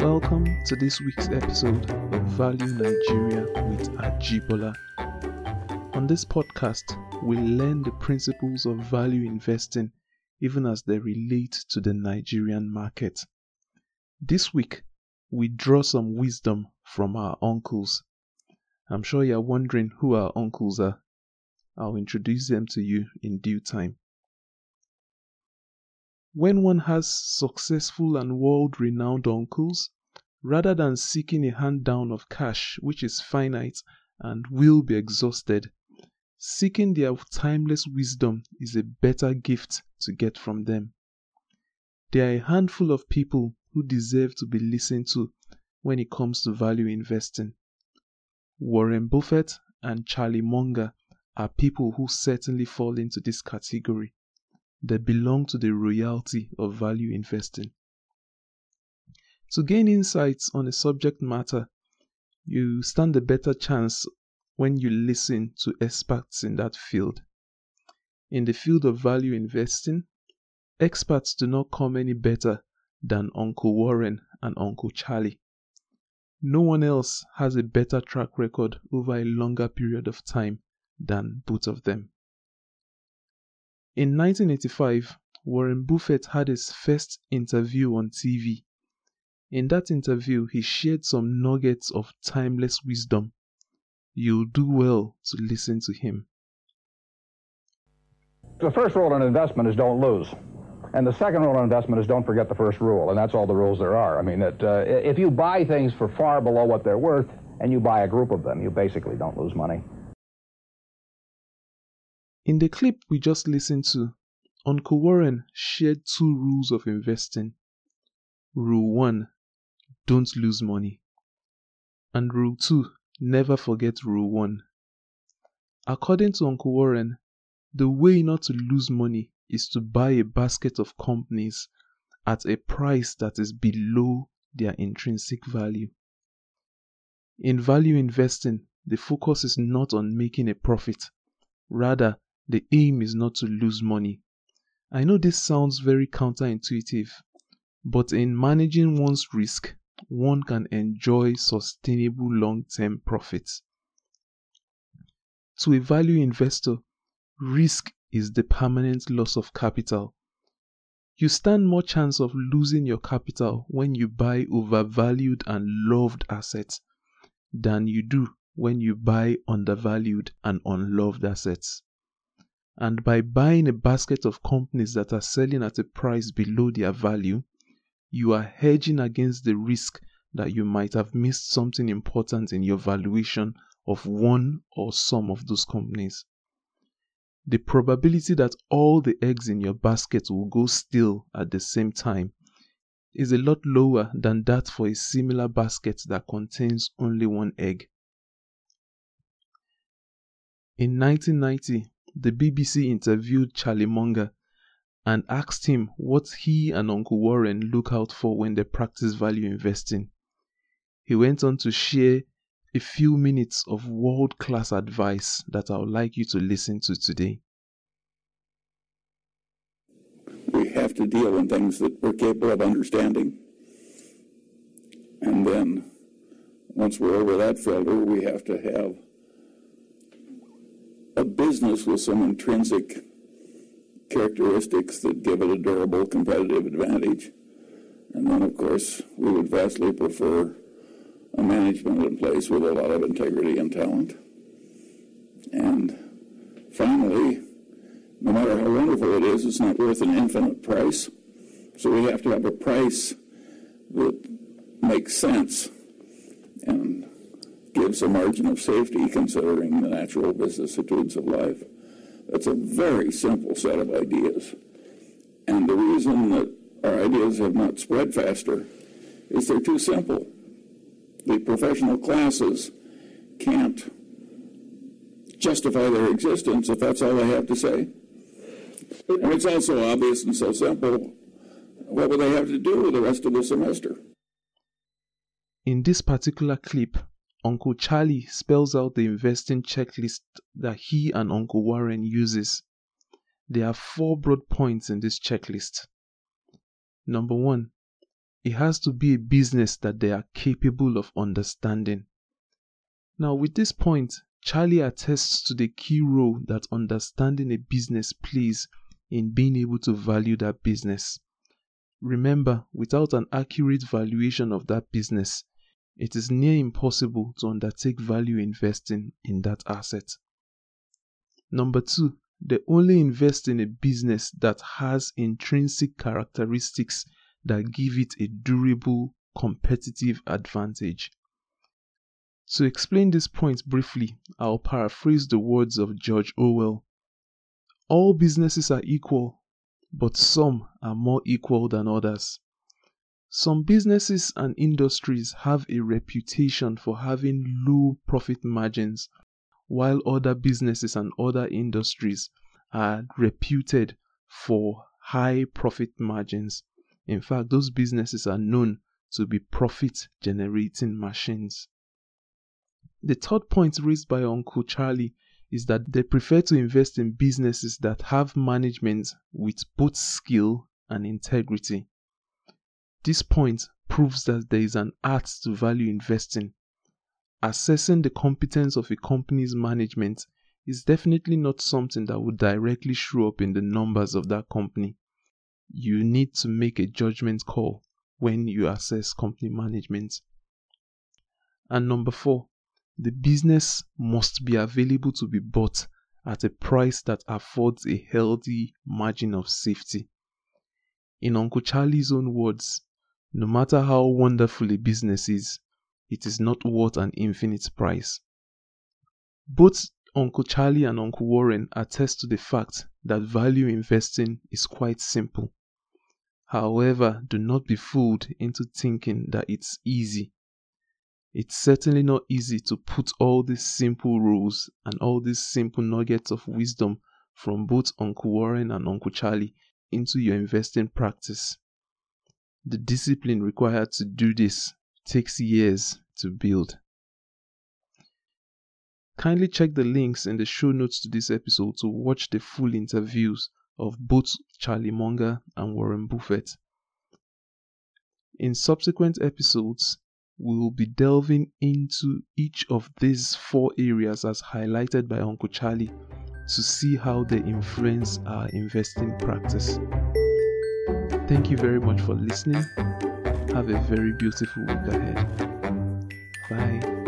Welcome to this week's episode of Value Nigeria with Ajibola. On this podcast, we learn the principles of value investing even as they relate to the Nigerian market. This week, we draw some wisdom from our uncles. I'm sure you're wondering who our uncles are. I'll introduce them to you in due time. When one has successful and world renowned uncles, rather than seeking a hand down of cash which is finite and will be exhausted, seeking their timeless wisdom is a better gift to get from them. They are a handful of people who deserve to be listened to when it comes to value investing. Warren Buffett and Charlie Munger are people who certainly fall into this category. They belong to the royalty of value investing. To gain insights on a subject matter, you stand a better chance when you listen to experts in that field. In the field of value investing, experts do not come any better than Uncle Warren and Uncle Charlie. No one else has a better track record over a longer period of time than both of them. In 1985, Warren Buffett had his first interview on TV. In that interview, he shared some nuggets of timeless wisdom. You'll do well to listen to him. The first rule in investment is don't lose. And the second rule in investment is don't forget the first rule, and that's all the rules there are. I mean, that uh, if you buy things for far below what they're worth and you buy a group of them, you basically don't lose money. In the clip we just listened to, Uncle Warren shared two rules of investing. Rule 1 Don't lose money. And Rule 2 Never forget Rule 1. According to Uncle Warren, the way not to lose money is to buy a basket of companies at a price that is below their intrinsic value. In value investing, the focus is not on making a profit. Rather, the aim is not to lose money. I know this sounds very counterintuitive, but in managing one's risk, one can enjoy sustainable long term profits. To a value investor, risk is the permanent loss of capital. You stand more chance of losing your capital when you buy overvalued and loved assets than you do when you buy undervalued and unloved assets. And by buying a basket of companies that are selling at a price below their value, you are hedging against the risk that you might have missed something important in your valuation of one or some of those companies the probability that all the eggs in your basket will go stale at the same time is a lot lower than that for a similar basket that contains only one egg. In 1990, the BBC interviewed Charlie Munger and asked him what he and Uncle Warren look out for when they practice value investing. He went on to share a few minutes of world class advice that I would like you to listen to today. We have to deal in things that we're capable of understanding. And then, once we're over that filter, we have to have a business with some intrinsic characteristics that give it a durable competitive advantage. And then, of course, we would vastly prefer a management in place with a lot of integrity and talent. And finally, no matter how wonderful it is, it's not worth an infinite price. So we have to have a price that makes sense and gives a margin of safety considering the natural vicissitudes of life. That's a very simple set of ideas. And the reason that our ideas have not spread faster is they're too simple the professional classes can't justify their existence if that's all they have to say. And it's also obvious and so simple. What would they have to do with the rest of the semester? In this particular clip, Uncle Charlie spells out the investing checklist that he and Uncle Warren uses. There are four broad points in this checklist. Number one, it has to be a business that they are capable of understanding. Now, with this point, Charlie attests to the key role that understanding a business plays in being able to value that business. Remember, without an accurate valuation of that business, it is near impossible to undertake value investing in that asset. Number two, they only invest in a business that has intrinsic characteristics that give it a durable competitive advantage. To explain this point briefly, I'll paraphrase the words of George Orwell. All businesses are equal, but some are more equal than others. Some businesses and industries have a reputation for having low profit margins, while other businesses and other industries are reputed for high profit margins. In fact, those businesses are known to be profit generating machines. The third point raised by Uncle Charlie is that they prefer to invest in businesses that have management with both skill and integrity. This point proves that there is an art to value investing. Assessing the competence of a company's management is definitely not something that would directly show up in the numbers of that company. You need to make a judgment call when you assess company management. And number four, the business must be available to be bought at a price that affords a healthy margin of safety. In Uncle Charlie's own words, no matter how wonderful a business is, it is not worth an infinite price. Both Uncle Charlie and Uncle Warren attest to the fact that value investing is quite simple. However, do not be fooled into thinking that it's easy it's certainly not easy to put all these simple rules and all these simple nuggets of wisdom from both Uncle Warren and Uncle Charlie into your investing practice. The discipline required to do this takes years to build. Kindly check the links in the show notes to this episode to watch the full interviews of both Charlie Munger and Warren Buffett. In subsequent episodes, we will be delving into each of these four areas as highlighted by Uncle Charlie to see how they influence our investing practice. Thank you very much for listening. Have a very beautiful week ahead. Bye.